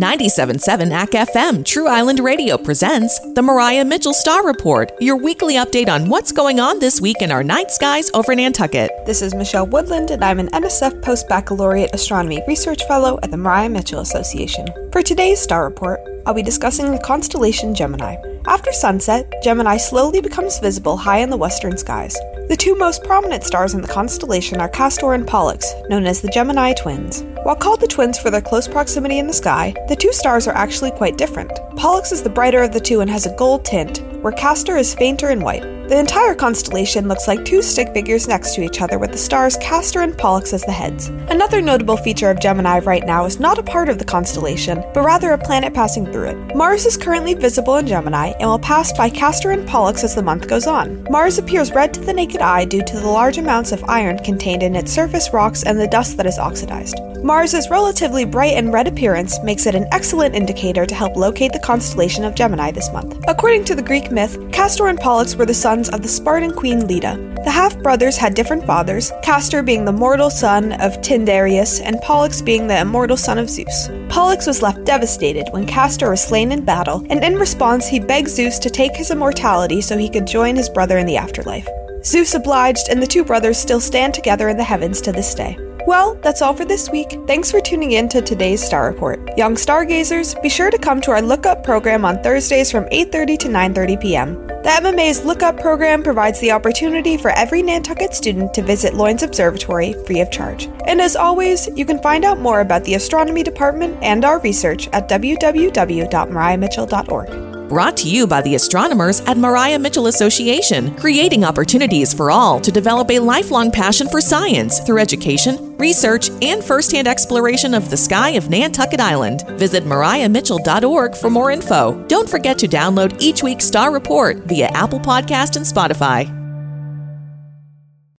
97.7 ACK FM True Island Radio presents the Maria Mitchell Star Report, your weekly update on what's going on this week in our night skies over Nantucket. This is Michele Woodland, and I'm an NSF Post Baccalaureate Astronomy Research Fellow at the Maria Mitchell Association. For today's Star Report, I'll be discussing the constellation Gemini. After sunset, Gemini slowly becomes visible high in the western skies. The two most prominent stars in the constellation are Castor and Pollux, known as the Gemini twins. While called the twins for their close proximity in the sky, the two stars are actually quite different. Pollux is the brighter of the two and has a gold tint, where Castor is fainter and white. The entire constellation looks like two stick figures next to each other with the stars Castor and Pollux as the heads. Another notable feature of Gemini right now is not a part of the constellation, but rather a planet passing through it. Mars is currently visible in Gemini and will pass by Castor and Pollux as the month goes on. Mars appears red to the naked eye due to the large amounts of iron contained in its surface rocks and the dust that is oxidized. Mars's relatively bright and red appearance makes it an excellent indicator to help locate the constellation of Gemini this month. According to the Greek myth, Castor and Pollux were the sons of the Spartan queen Leda. The half brothers had different fathers, Castor being the mortal son of Tyndareus and Pollux being the immortal son of Zeus. Pollux was left devastated when Castor was slain in battle, and in response, he begged Zeus to take his immortality so he could join his brother in the afterlife. Zeus obliged, and the two brothers still stand together in the heavens to this day. Well, that's all for this week. Thanks for tuning in to today's Star Report. Young stargazers, be sure to come to our Lookup program on Thursdays from 8:30 to 9:30 p.m. The MMA's Lookup program provides the opportunity for every Nantucket student to visit Loines Observatory free of charge. And as always, you can find out more about the astronomy department and our research at www.mariamitchell.org. Brought to you by the astronomers at Maria Mitchell Association, creating opportunities for all to develop a lifelong passion for science through education, research, and firsthand exploration of the sky of Nantucket Island. Visit mariamitchell.org for more info. Don't forget to download each week's Star Report via Apple Podcast and Spotify.